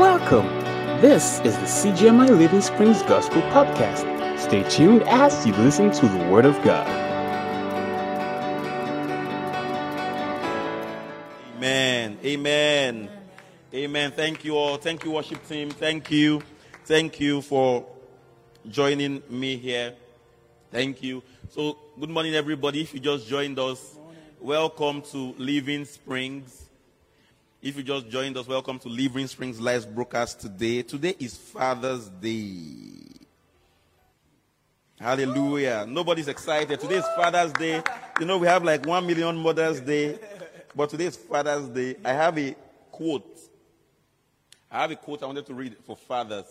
Welcome. This is the CGMI Living Springs Gospel Podcast. Stay tuned as you listen to the Word of God. Amen. Amen. Amen. Thank you all. Thank you, worship team. Thank you. Thank you for joining me here. Thank you. So, good morning, everybody. If you just joined us, welcome to Living Springs. If you just joined us, welcome to Living Springs Live broadcast today. Today is Father's Day. Hallelujah. Nobody's excited. Today is Father's Day. You know, we have like one million Mother's Day, but today is Father's Day. I have a quote. I have a quote I wanted to read for fathers.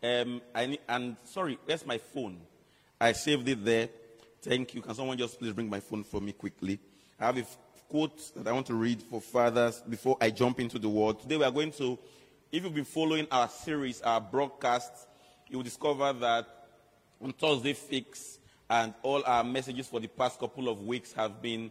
Um, I and sorry, where's my phone? I saved it there. Thank you. Can someone just please bring my phone for me quickly? I have a quote that I want to read for fathers before I jump into the word. Today we are going to, if you've been following our series, our broadcasts, you will discover that on Thursday Fix and all our messages for the past couple of weeks have been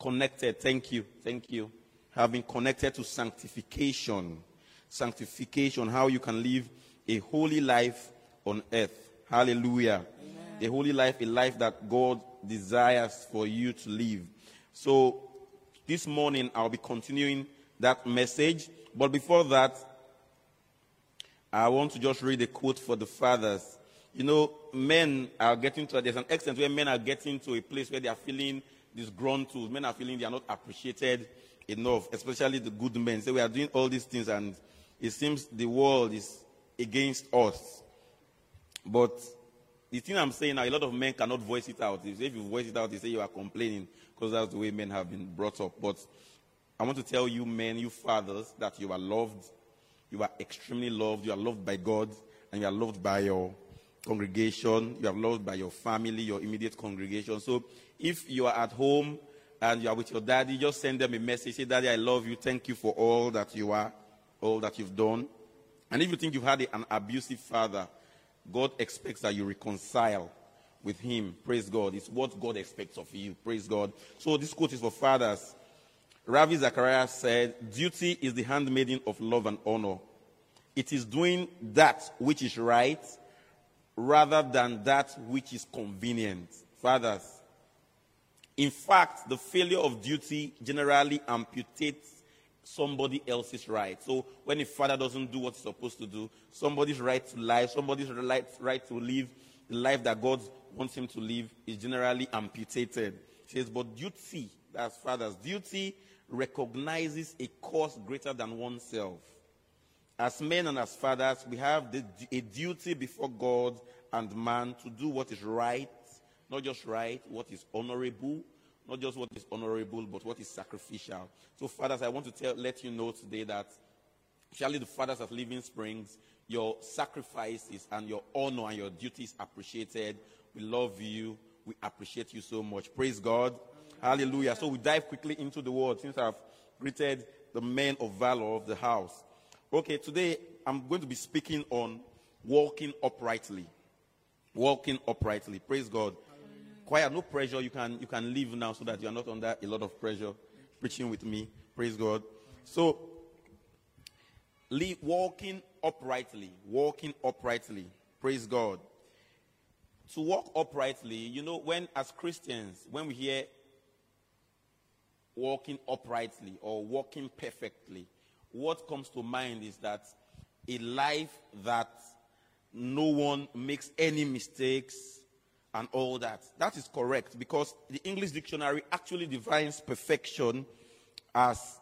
connected. Thank you. Thank you. Have been connected to sanctification. Sanctification, how you can live a holy life on earth. Hallelujah. Amen. A holy life, a life that God desires for you to live. So this morning, I'll be continuing that message. But before that, I want to just read a quote for the fathers. You know, men are getting to, there's an extent where men are getting to a place where they are feeling disgruntled. Men are feeling they are not appreciated enough, especially the good men. So we are doing all these things and it seems the world is against us. But the thing I'm saying now, a lot of men cannot voice it out. If you voice it out, they say you are complaining because that's the way men have been brought up. But I want to tell you, men, you fathers, that you are loved. You are extremely loved. You are loved by God, and you are loved by your congregation. You are loved by your family, your immediate congregation. So if you are at home and you are with your daddy, just send them a message. Say, Daddy, I love you. Thank you for all that you are, all that you've done. And if you think you've had an abusive father, God expects that you reconcile with him. Praise God. It's what God expects of you. Praise God. So this quote is for fathers. Ravi Zacharias said, Duty is the handmaiden of love and honor. It is doing that which is right rather than that which is convenient. Fathers, in fact, the failure of duty generally amputates somebody else's right. So when a father doesn't do what he's supposed to do, somebody's right to life, somebody's right, right to live the life that God wants him to live is generally amputated. He says, but duty, that's father's duty, recognizes a cause greater than oneself. As men and as fathers, we have the, a duty before God and man to do what is right, not just right, what is honorable, not just what is honorable, but what is sacrificial. So, fathers, I want to tell, let you know today that, surely the fathers of Living Springs, your sacrifices and your honor and your duties appreciated. We love you. We appreciate you so much. Praise God. Hallelujah. So we dive quickly into the word since I've greeted the men of valor of the house. Okay, today I'm going to be speaking on walking uprightly. Walking uprightly. Praise God. Quiet, no pressure. You can you can leave now so that you are not under a lot of pressure preaching with me. Praise God. So walking uprightly. Walking uprightly. Praise God. To walk uprightly, you know, when as Christians, when we hear walking uprightly or walking perfectly, what comes to mind is that a life that no one makes any mistakes and all that. That is correct because the English dictionary actually defines perfection as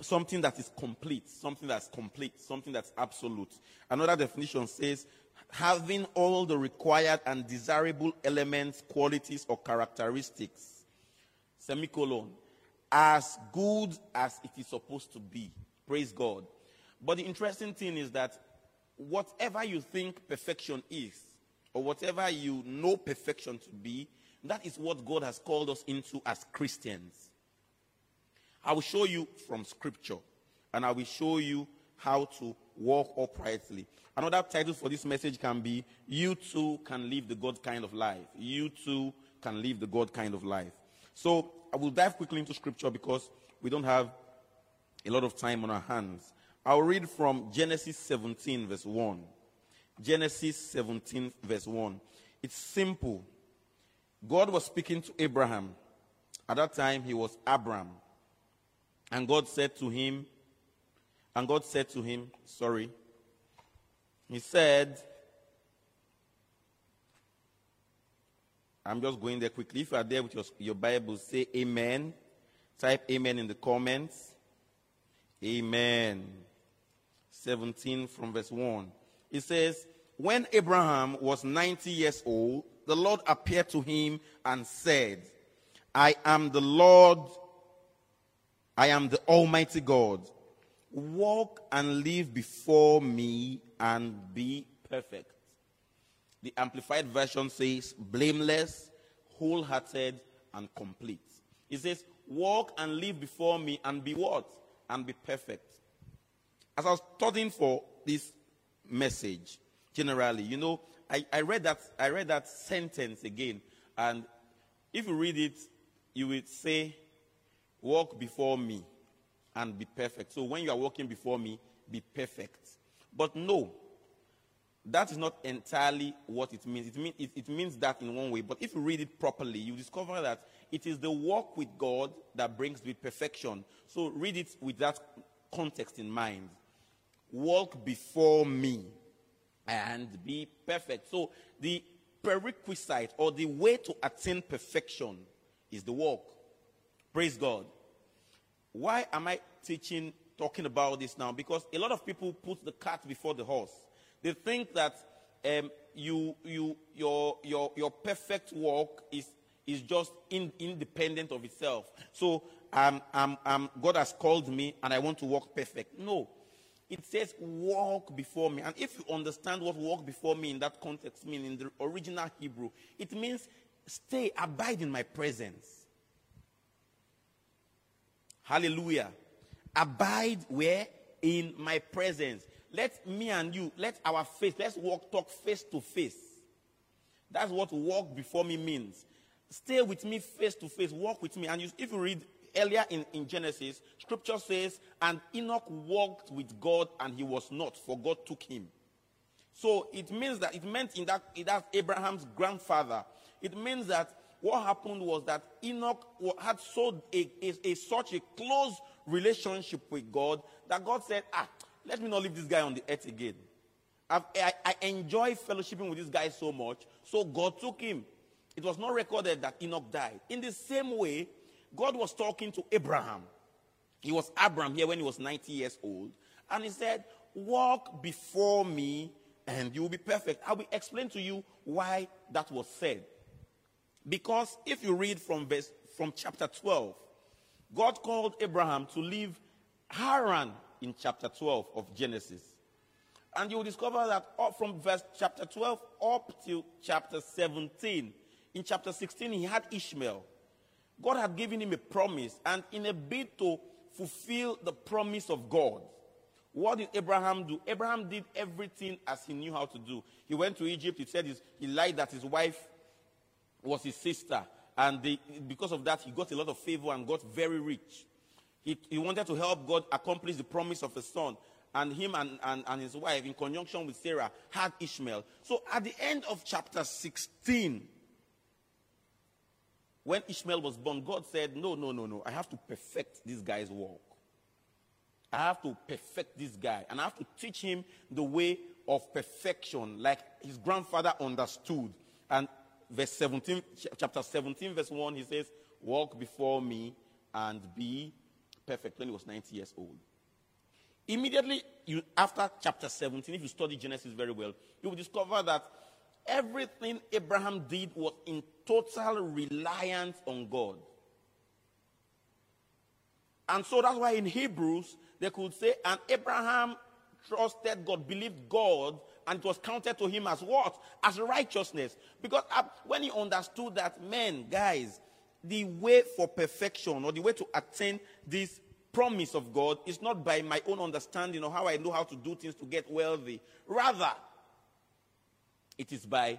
something that is complete, something that's complete, something that's absolute. Another definition says having all the required and desirable elements, qualities, or characteristics, semicolon, as good as it is supposed to be. Praise God. But the interesting thing is that whatever you think perfection is, or whatever you know perfection to be, that is what God has called us into as Christians. I will show you from scripture and I will show you how to walk uprightly. Another title for this message can be You too can live the God kind of life. You too can live the God kind of life. So I will dive quickly into scripture because we don't have a lot of time on our hands. I'll read from Genesis 17, verse 1. Genesis 17, verse 1. It's simple. God was speaking to Abraham. At that time, he was Abram. And God said to him, and God said to him, sorry, he said, I'm just going there quickly. If you are there with your, your Bible, say amen. Type amen in the comments. Amen. 17 from verse 1. It says, When Abraham was 90 years old, the Lord appeared to him and said, I am the Lord, I am the Almighty God. Walk and live before me and be perfect. The Amplified Version says, blameless, wholehearted, and complete. It says, walk and live before me and be what? And be perfect. As I was studying for this message, generally, you know, I, I, read that, I read that sentence again. And if you read it, you will say, Walk before me and be perfect. So when you are walking before me, be perfect. But no, that is not entirely what it means. It, mean, it, it, means that in one way. But if you read it properly, you discover that it is the walk with God that brings the perfection. So read it with that context in mind. Walk before me and be perfect. So the prerequisite or the way to attain perfection is the walk. Praise God. Why am I teaching, talking about this now? Because a lot of people put the cart before the horse. They think that um, you, you, your, your, your perfect walk is, is just in, independent of itself. So um, um, um, God has called me and I want to walk perfect. No. It says walk before me. And if you understand what walk before me in that context means in the original Hebrew, it means stay, abide in my presence. Hallelujah. Abide where? In my presence. Let me and you, let our face, let's walk, talk face to face. That's what walk before me means. Stay with me face to face, walk with me. And you, if you read earlier in, in Genesis, scripture says, and Enoch walked with God and he was not, for God took him. So it means that it meant in that, in that Abraham's grandfather, it means that what happened was that Enoch had so a, a, a, such a close relationship with God that God said, ah, let me not leave this guy on the earth again. I, I enjoy fellowshipping with this guy so much, so God took him. It was not recorded that Enoch died. In the same way, God was talking to Abraham. He was Abraham here when he was 90 years old. And he said, Walk before me and you will be perfect. I will explain to you why that was said. Because if you read from verse from chapter 12, God called Abraham to leave Haran in chapter 12 of Genesis. And you will discover that from verse chapter 12 up to chapter 17, in chapter 16, he had Ishmael. God had given him a promise, and in a bid to fulfill the promise of God, what did Abraham do? Abraham did everything as he knew how to do. He went to Egypt. He said he lied that his wife was his sister. And they, because of that, he got a lot of favor and got very rich. He, he wanted to help God accomplish the promise of a son. And him and, and, and his wife, in conjunction with Sarah, had Ishmael. So at the end of chapter 16, when Ishmael was born, God said, No, no, no, no. I have to perfect this guy's walk. I have to perfect this guy. And I have to teach him the way of perfection, like his grandfather understood. And verse 17, chapter 17, verse 1, he says, Walk before me and be perfect when he was 90 years old. Immediately you, after chapter 17, if you study Genesis very well, you will discover that everything Abraham did was in total reliance on God. And so that's why in Hebrews, they could say, and Abraham trusted God, believed God, and it was counted to him as what? As righteousness. Because uh, when he understood that, men, guys, the way for perfection or the way to attain this promise of God is not by my own understanding or how I know how to do things to get wealthy. Rather, it is by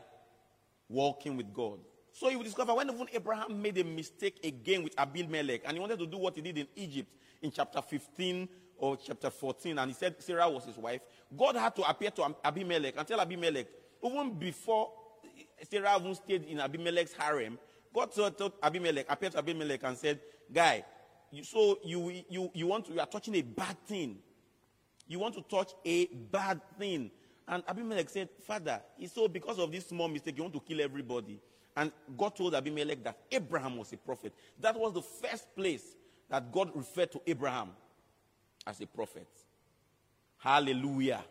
walking with God. So you will discover when even Abraham made a mistake again with Abimelech and he wanted to do what he did in Egypt in chapter 15 or chapter 14, and he said Sarah was his wife, God had to appear to Abimelech and tell Abimelech, even before Sarah even stayed in Abimelech's harem, God told Abimelech, appeared to Abimelech and said, Guy, you, so you, you, you want to, you are touching a bad thing. You want to touch a bad thing. And Abimelech said, Father, so because of this small mistake, you want to kill everybody. And God told Abimelech that Abraham was a prophet. That was the first place that God referred to Abraham as a prophet. Hallelujah.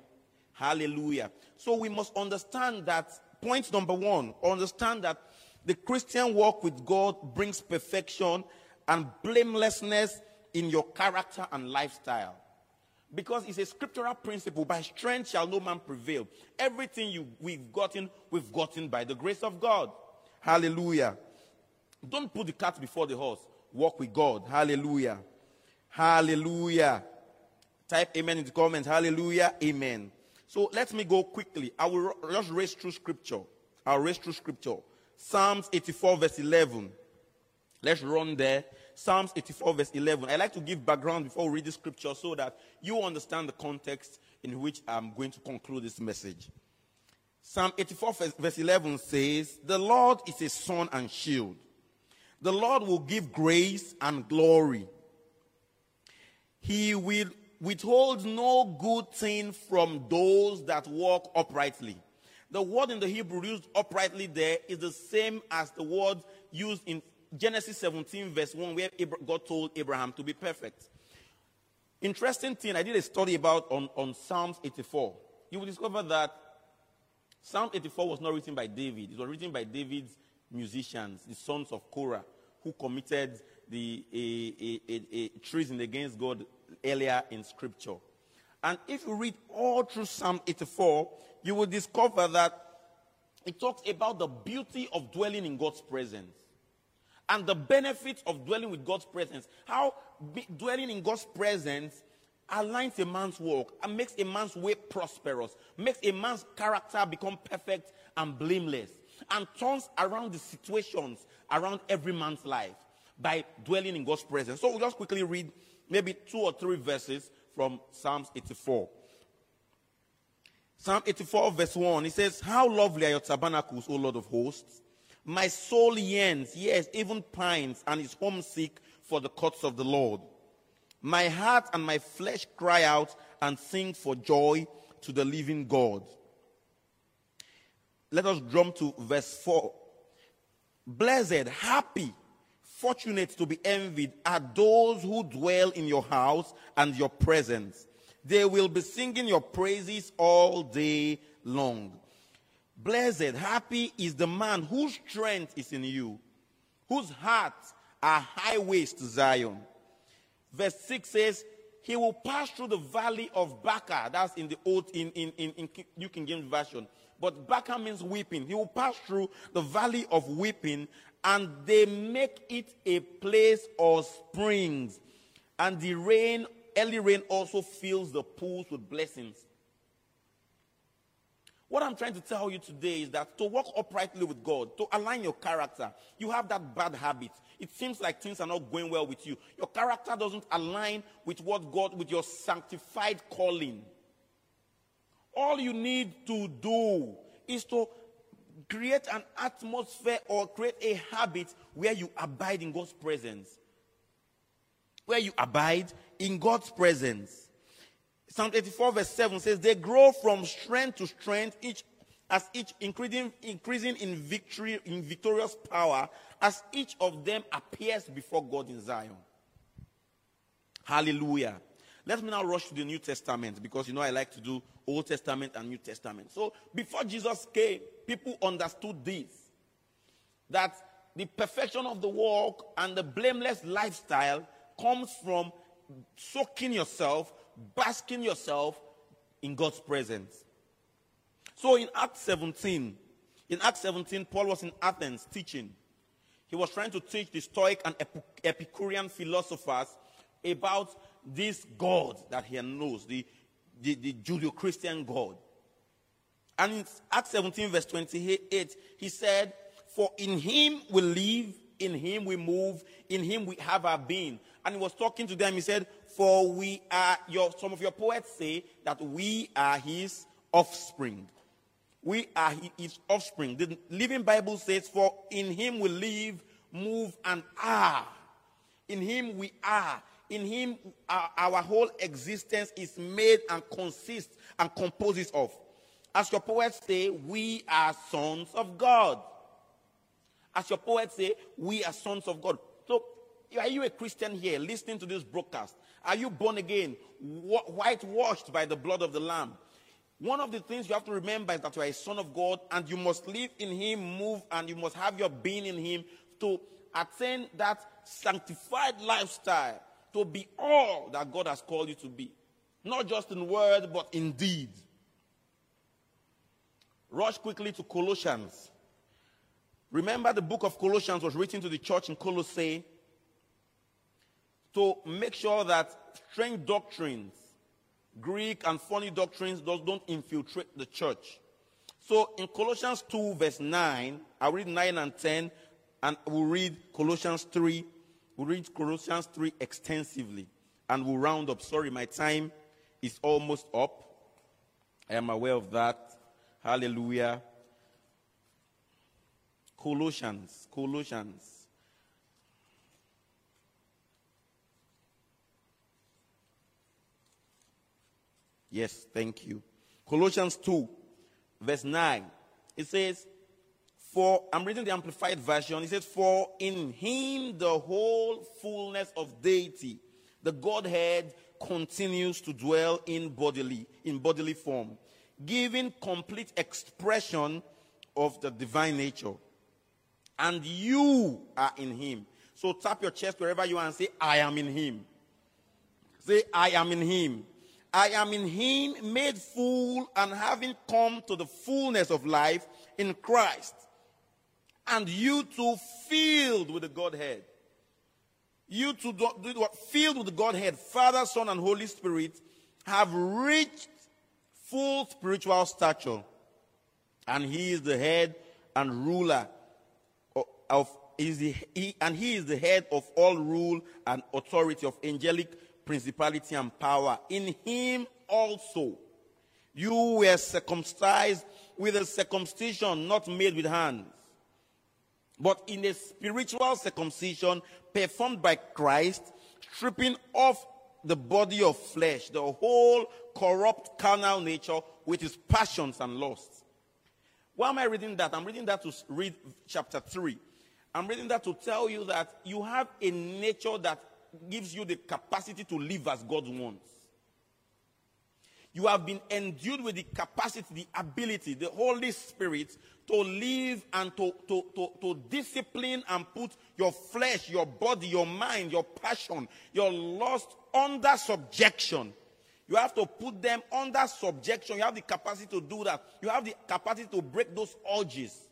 Hallelujah. So we must understand that point number one, understand that the Christian walk with God brings perfection and blamelessness in your character and lifestyle. Because it's a scriptural principle by strength shall no man prevail. Everything you, we've gotten, we've gotten by the grace of God. Hallelujah. Don't put the cart before the horse. Walk with God. Hallelujah. Hallelujah. Type amen in the comments. Hallelujah. Amen. So let me go quickly. I will just race through scripture. I'll race through scripture. Psalms 84, verse 11. Let's run there. Psalms 84, verse 11. I like to give background before we read the scripture so that you understand the context in which I'm going to conclude this message. Psalm 84, verse 11 says, The Lord is a sun and shield. The Lord will give grace and glory. He will withhold no good thing from those that walk uprightly. The word in the Hebrew used uprightly there is the same as the word used in Genesis 17, verse 1, where God told Abraham to be perfect. Interesting thing, I did a study about on, on Psalms 84. You will discover that Psalm 84 was not written by David. It was written by David's musicians, the sons of Korah, who committed the a, a, a, treason against God earlier in Scripture. And if you read all through Psalm 84, you will discover that it talks about the beauty of dwelling in God's presence and the benefits of dwelling with God's presence. How be, dwelling in God's presence aligns a man's work and makes a man's way prosperous, makes a man's character become perfect and blameless, and turns around the situations around every man's life by dwelling in God's presence. So we'll just quickly read maybe two or three verses from Psalms 84. Psalm 84, verse 1, it says, How lovely are your tabernacles, O Lord of hosts! My soul yearns, yes, even pines, and is homesick for the courts of the Lord. My heart and my flesh cry out and sing for joy to the living God. Let us jump to verse 4. Blessed, happy, fortunate to be envied are those who dwell in your house and your presence. They will be singing your praises all day long. Blessed, happy is the man whose strength is in you, whose heart are highways to Zion. Verse 6 says, He will pass through the valley of Baca. That's in the old, in, in, in, in New King James Version. But Baca means weeping. He will pass through the valley of weeping, and they make it a place of springs. And the rain, early rain, also fills the pools with blessings. What I'm trying to tell you today is that to walk uprightly with God, to align your character, you have that bad habit. It seems like things are not going well with you. Your character doesn't align with what God, with your sanctified calling. All you need to do is to create an atmosphere or create a habit where you abide in God's presence. Where you abide in God's presence. Psalm 84 verse 7 says, They grow from strength to strength, each as each increasing, increasing in victory, in victorious power, as each of them appears before God in Zion. Hallelujah. Let me now rush to the New Testament because you know I like to do Old Testament and New Testament. So before Jesus came, people understood this that the perfection of the walk and the blameless lifestyle comes from soaking yourself basking yourself in God's presence. So in Acts 17, in Acts 17, Paul was in Athens teaching. He was trying to teach the Stoic and Epicurean philosophers about this God that he knows, the, the, the Judeo Christian God. And in Acts 17, verse 28, he said, For in him we live, in him we move, in him we have our being. and he was talking to them. He said, For we are your, some of your poets say that we are his offspring. We are his offspring. The Living Bible says, For in him we live, move, and are. In him we are. In him our, our whole existence is made and consists and composes of. As your poets say, we are sons of God. As your poets say, we are sons of God. So, are you a Christian here listening to this broadcast? Are you born again, whitewashed by the blood of the Lamb? One of the things you have to remember is that you are a son of God and you must live in Him, move, and you must have your being in Him to attain that sanctified lifestyle, to be all that God has called you to be. Not just in word, but in deed. Rush quickly to Colossians. Remember, the book of Colossians was written to the church in Colossae to make sure that strange doctrines, Greek and funny doctrines, don't infiltrate the church. So in Colossians 2, verse 9, I'll read 9 and 10, and we'll read Colossians 3. We'll read Colossians 3 extensively, and we'll round up. Sorry, my time is almost up. I am aware of that. Hallelujah. Colossians, Colossians. Yes, thank you. Colossians 2, verse 9. It says, For, I'm reading the Amplified Version. It says, For in him the whole fullness of deity, the Godhead continues to dwell in bodily, in bodily form, giving complete expression of the divine nature and you are in him. So tap your chest wherever you are and say, I am in him. Say, I am in him. I am in him, made full, and having come to the fullness of life in Christ. And you too filled with the Godhead. You too do what filled with the Godhead, Father, Son, and Holy Spirit, have reached full spiritual stature. And he is the head and ruler of is the, he, and he is the head of all rule and authority of angelic principality and power. In him also you were circumcised with a circumcision not made with hands, but in a spiritual circumcision performed by Christ, stripping off the body of flesh, the whole corrupt carnal nature with its passions and lusts. Why am I reading that? I'm reading that to read chapter 3. I'm reading that to tell you that you have a nature that gives you the capacity to live as God wants. You have been endued with the capacity, the ability, the Holy Spirit to live and to, to, to, to discipline and put your flesh, your body, your mind, your passion, your lust under subjection. You have to put them under subjection. You have the capacity to do that. You have the capacity to break those urges.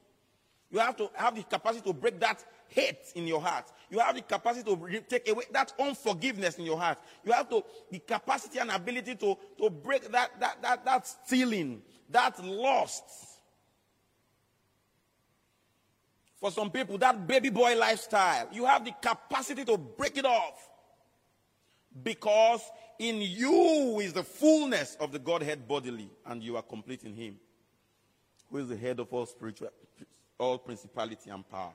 You have to have the capacity to break that hate in your heart. You have the capacity to take away that unforgiveness in your heart. You have to the capacity and ability to, to break that, that, that, that stealing, that lust. For some people, that baby boy lifestyle, you have the capacity to break it off. Because in you is the fullness of the Godhead bodily, and you are complete in Him, who is the head of all spiritual all principality and power.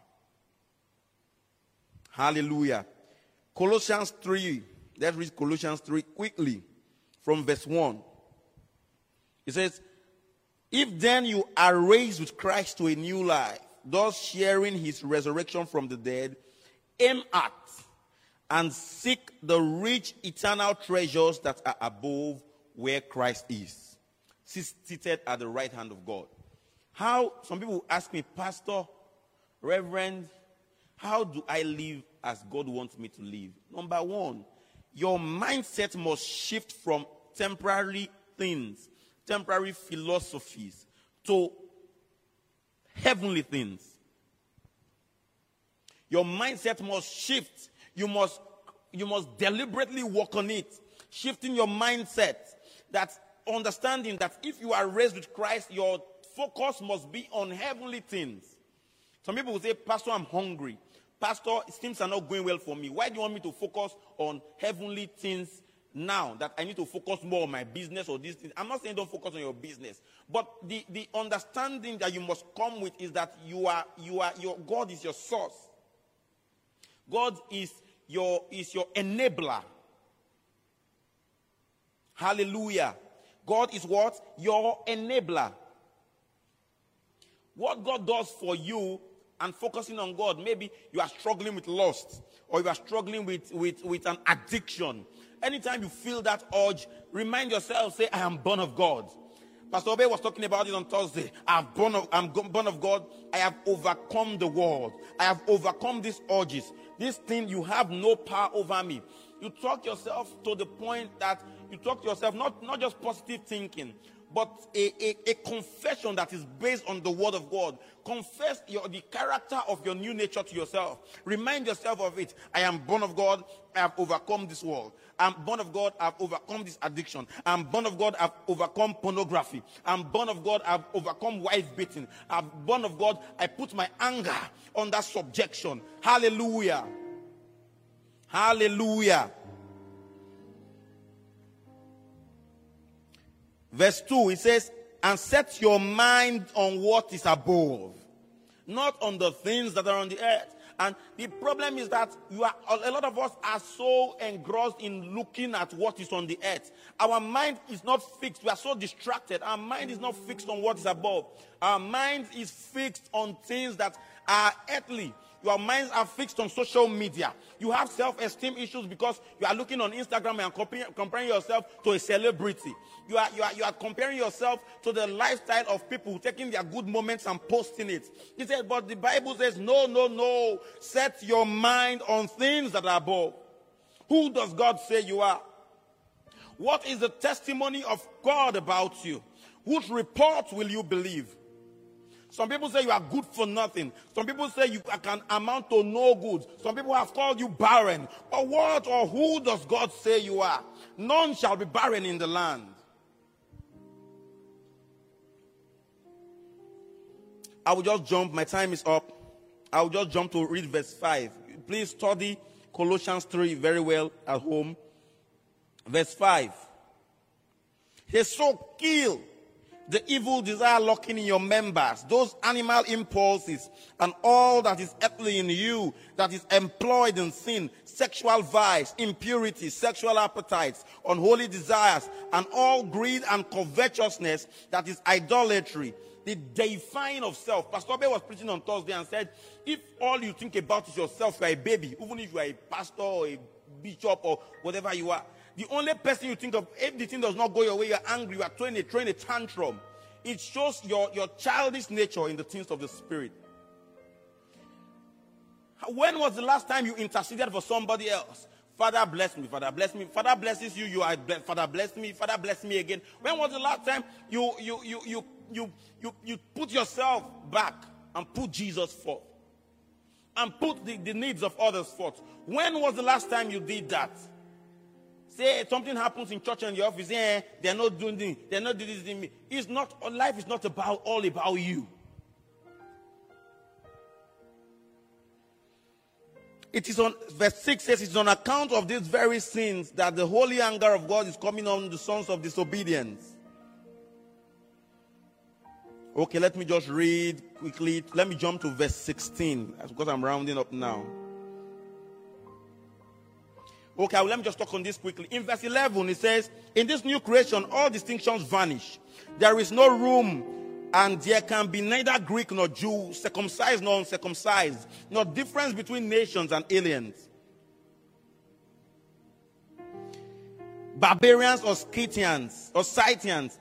Hallelujah. Colossians 3. Let's read Colossians 3 quickly from verse 1. It says, If then you are raised with Christ to a new life, thus sharing his resurrection from the dead, aim at and seek the rich eternal treasures that are above where Christ is, seated at the right hand of God. How some people ask me, Pastor, Reverend, how do I live as God wants me to live? Number one, your mindset must shift from temporary things, temporary philosophies, to heavenly things. Your mindset must shift. You must, you must deliberately work on it. Shifting your mindset that understanding that if you are raised with Christ, your focus must be on heavenly things. Some people will say, Pastor, I'm hungry. Pastor, things are not going well for me. Why do you want me to focus on heavenly things now that I need to focus more on my business or these things? I'm not saying don't focus on your business, but the, the understanding that you must come with is that you are you are your God is your source. God is your is your enabler. Hallelujah. God is what? Your enabler. What God does for you and focusing on God, maybe you are struggling with lust or you are struggling with, with, with an addiction. Anytime you feel that urge, remind yourself, say, I am born of God. Pastor Obey was talking about it on Thursday. I'm born of, I'm born of God. I have overcome the world. I have overcome these urges. This thing, you have no power over me. You talk yourself to the point that you talk to yourself, not, not just positive thinking, but a, a, a, confession that is based on the word of God. Confess your, the character of your new nature to yourself. Remind yourself of it. I am born of God. I have overcome this world. I'm born of God. I've overcome this addiction. I'm born of God. I've overcome pornography. I'm born of God. I've overcome wife beating. I'm born of God. I put my anger under subjection. Hallelujah. Hallelujah. Verse 2, it says, And set your mind on what is above, not on the things that are on the earth. And the problem is that you are, a lot of us are so engrossed in looking at what is on the earth. Our mind is not fixed. We are so distracted. Our mind is not fixed on what is above. Our mind is fixed on things that are earthly. Your minds are fixed on social media. You have self esteem issues because you are looking on Instagram and comparing, yourself to a celebrity. You are, you, are, you are comparing yourself to the lifestyle of people taking their good moments and posting it. He said, but the Bible says, no, no, no. Set your mind on things that are above. Who does God say you are? What is the testimony of God about you? Whose report will you believe? Some people say you are good for nothing. Some people say you can amount to no good. Some people have called you barren. But what or who does God say you are? None shall be barren in the land. I will just jump. My time is up. I will just jump to read verse 5. Please study Colossians 3 very well at home. Verse 5. He so kill the evil desire lurking in your members, those animal impulses, and all that is earthly in you that is employed in sin, sexual vice, impurity, sexual appetites, unholy desires, and all greed and covetousness that is idolatry, the deifying of self. Pastor Bay was preaching on Thursday and said, if all you think about is yourself, you are a baby, even if you are a pastor or a bishop or whatever you are, the only person you think of, if the thing does not go your way, you're angry, you are throwing a, throwing a tantrum. It shows your, your childish nature in the things of the Spirit. When was the last time you interceded for somebody else? Father bless me, Father bless me. Father blesses you, you are blessed. Father bless me, Father bless me again. When was the last time you you you you you you, you put yourself back and put Jesus forth? And put the, the needs of others forth. When was the last time you did that? Say something happens in church and your office, eh, they're not doing this, they're not doing this. It's not life is not about all about you. It is on verse 6 says it's on account of these very sins that the holy anger of God is coming on the sons of disobedience. Okay, let me just read quickly. Let me jump to verse 16 because I'm rounding up now. Okay, well, let me just talk on this quickly. In verse 11, it says, In this new creation, all distinctions vanish. There is no room, and there can be neither Greek nor Jew, circumcised nor uncircumcised, nor difference between nations and aliens. Barbarians or Scythians or Scythians,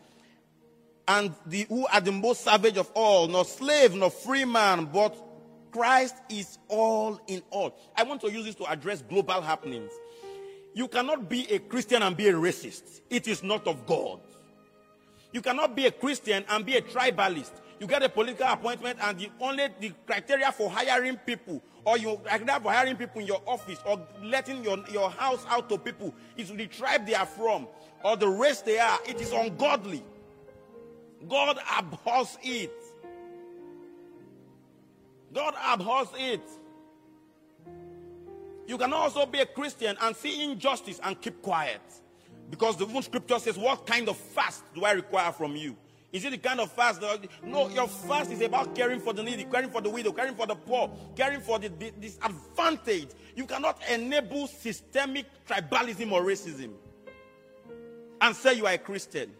and the, who are the most savage of all, nor slave nor free man, but Christ is all in all. I want to use this to address global happenings. You cannot be a Christian and be a racist. It is not of God. You cannot be a Christian and be a tribalist. You get a political appointment and the only the criteria for hiring people or you criteria for hiring people in your office or letting your, your house out to people is the tribe they are from or the race they are. It is ungodly. God abhors it. God abhors it. You can also be a Christian and see injustice and keep quiet. Because the scripture says, What kind of fast do I require from you? Is it the kind of fast? That, no, your fast is about caring for the needy, caring for the widow, caring for the poor, caring for the, the disadvantaged. You cannot enable systemic tribalism or racism and say you are a Christian.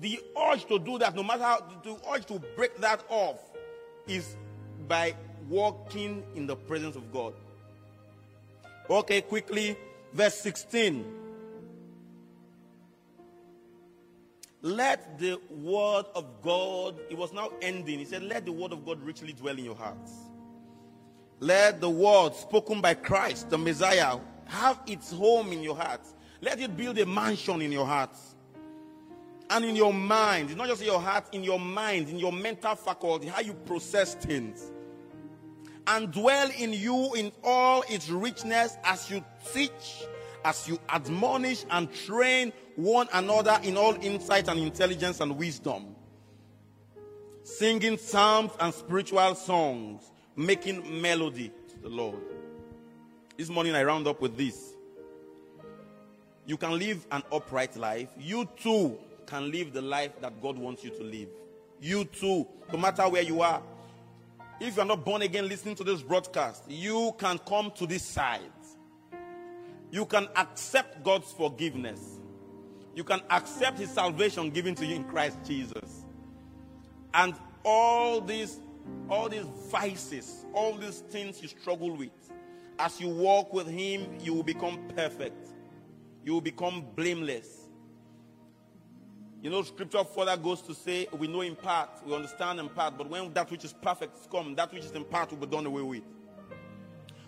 The urge to do that, no matter how, the urge to break that off, is by walking in the presence of God. Okay, quickly, verse 16. Let the word of God, it was now ending. He said, Let the word of God richly dwell in your hearts. Let the word spoken by Christ, the Messiah, have its home in your hearts. Let it build a mansion in your hearts and in your mind. Not just in your heart, in your mind, in your mental faculty, how you process things. And dwell in you in all its richness as you teach, as you admonish and train one another in all insight and intelligence and wisdom, singing psalms and spiritual songs, making melody to the Lord. This morning I round up with this. You can live an upright life. You too can live the life that God wants you to live. You too, no matter where you are. If you're not born again listening to this broadcast, you can come to this side. You can accept God's forgiveness you can accept his salvation given to you in Christ Jesus. And all these all these vices, all these things you struggle with, as you walk with him, you will become perfect. You will become blameless. You know, scripture further goes to say, we know in part, we understand in part, but when that which is perfect comes, that which is in part will be done away with.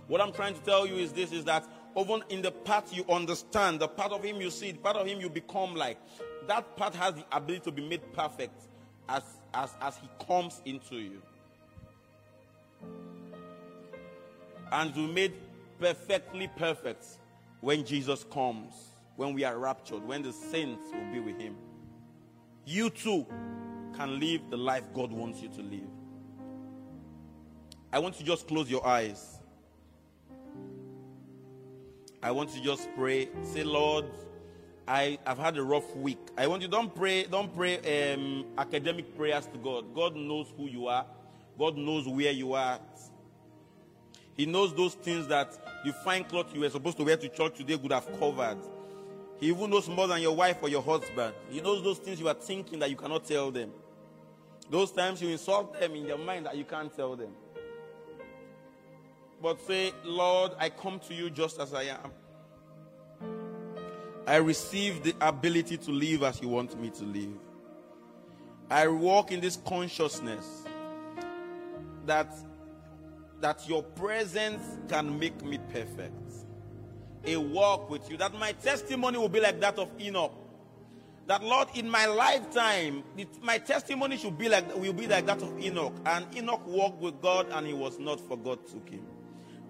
What I'm trying to tell you is this is that even in the part you understand, the part of him you see, the part of him you become like, that part has the ability to be made perfect as, as, as he comes into you. And be made perfectly perfect when Jesus comes, when we are raptured, when the saints will be with him. You too can live the life God wants you to live. I want to just close your eyes. I want you to just pray. Say, Lord, I have had a rough week. I want you don't pray, don't pray um, academic prayers to God. God knows who you are. God knows where you are. He knows those things that the fine cloth you were supposed to wear to church today would have covered. He even knows more than your wife or your husband. He knows those things you are thinking that you cannot tell them. Those times you insult them in your mind that you can't tell them but say, Lord, I come to you just as I am. I receive the ability to live as you want me to live. I walk in this consciousness that that your presence can make me perfect. A walk with you. That my testimony will be like that of Enoch. That Lord, in my lifetime, it, my testimony should be like will be like that of Enoch. And Enoch walked with God, and he was not, for God took him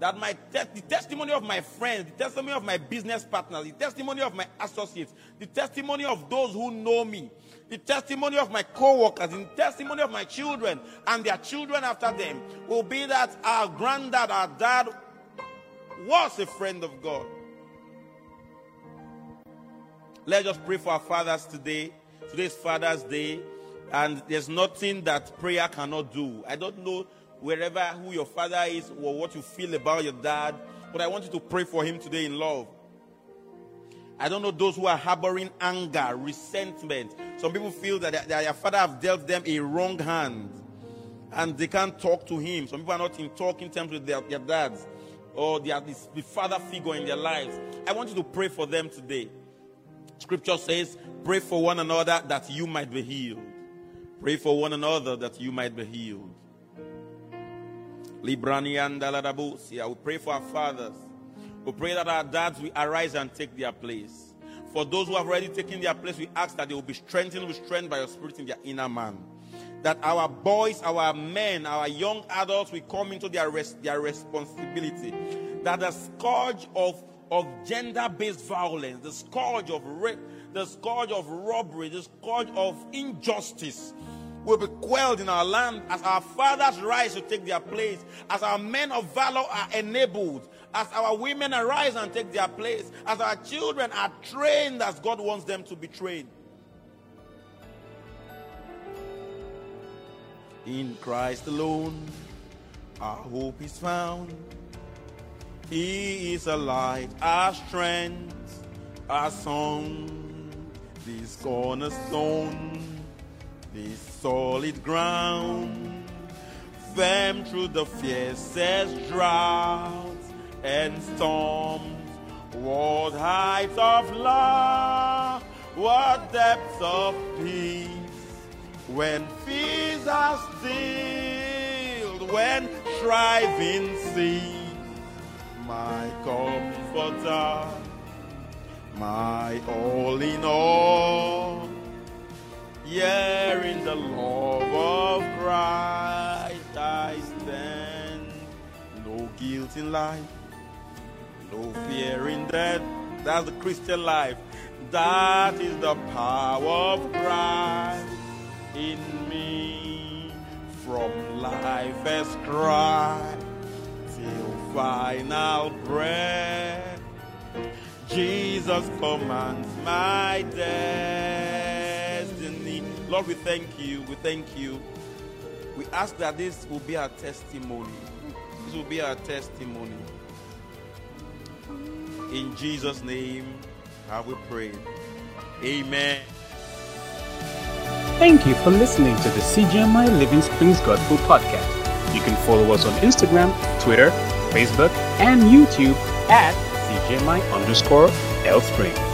that my te- the testimony of my friends, the testimony of my business partners, the testimony of my associates, the testimony of those who know me, the testimony of my co-workers, the testimony of my children and their children after them will be that our granddad, our dad was a friend of God. Let's just pray for our fathers today. Today's Father's Day, and there's nothing that prayer cannot do. I don't know wherever who your father is or what you feel about your dad. But I want you to pray for him today in love. I don't know those who are harboring anger, resentment. Some people feel that their, father have dealt them a wrong hand and they can't talk to him. Some people are not in talking terms with their, their dads or this, the father figure in their lives. I want you to pray for them today. Scripture says, pray for one another that you might be healed. Pray for one another that you might be healed. Librani and Daladabusia, we pray for our fathers. We pray that our dads will arise and take their place. For those who have already taken their place, we ask that they will be strengthened with strength by your spirit in their inner man. That our boys, our men, our young adults will come into their, res- their responsibility. That the scourge of, of gender based violence, the scourge of rape, the scourge of robbery, the scourge of injustice will be quelled in our land as our fathers rise to take their place, as our men of valor are enabled, as our women arise and take their place, as our children are trained as God wants them to be trained. In Christ alone, our hope is found. He is a light, our strength, our song, this cornerstone, this solid ground, firm through the fiercest droughts and storms. What heights of love, what depths of peace, when fears are stilled, when striving cease my comforter, my all in all. Here in the love of Christ I stand. No guilt in life, no fear in death. That's the Christian life. That is the power of Christ in me. From life as Christ final breath. Jesus commands my destiny. Lord, we thank you. We thank you. We ask that this will be our testimony. This will be our testimony. In Jesus' name, have we prayed. Amen. Thank you for listening to the CGMI Living Springs Gospel Podcast. You can follow us on Instagram, Twitter, Facebook, and YouTube at CGMI underscore L Springs.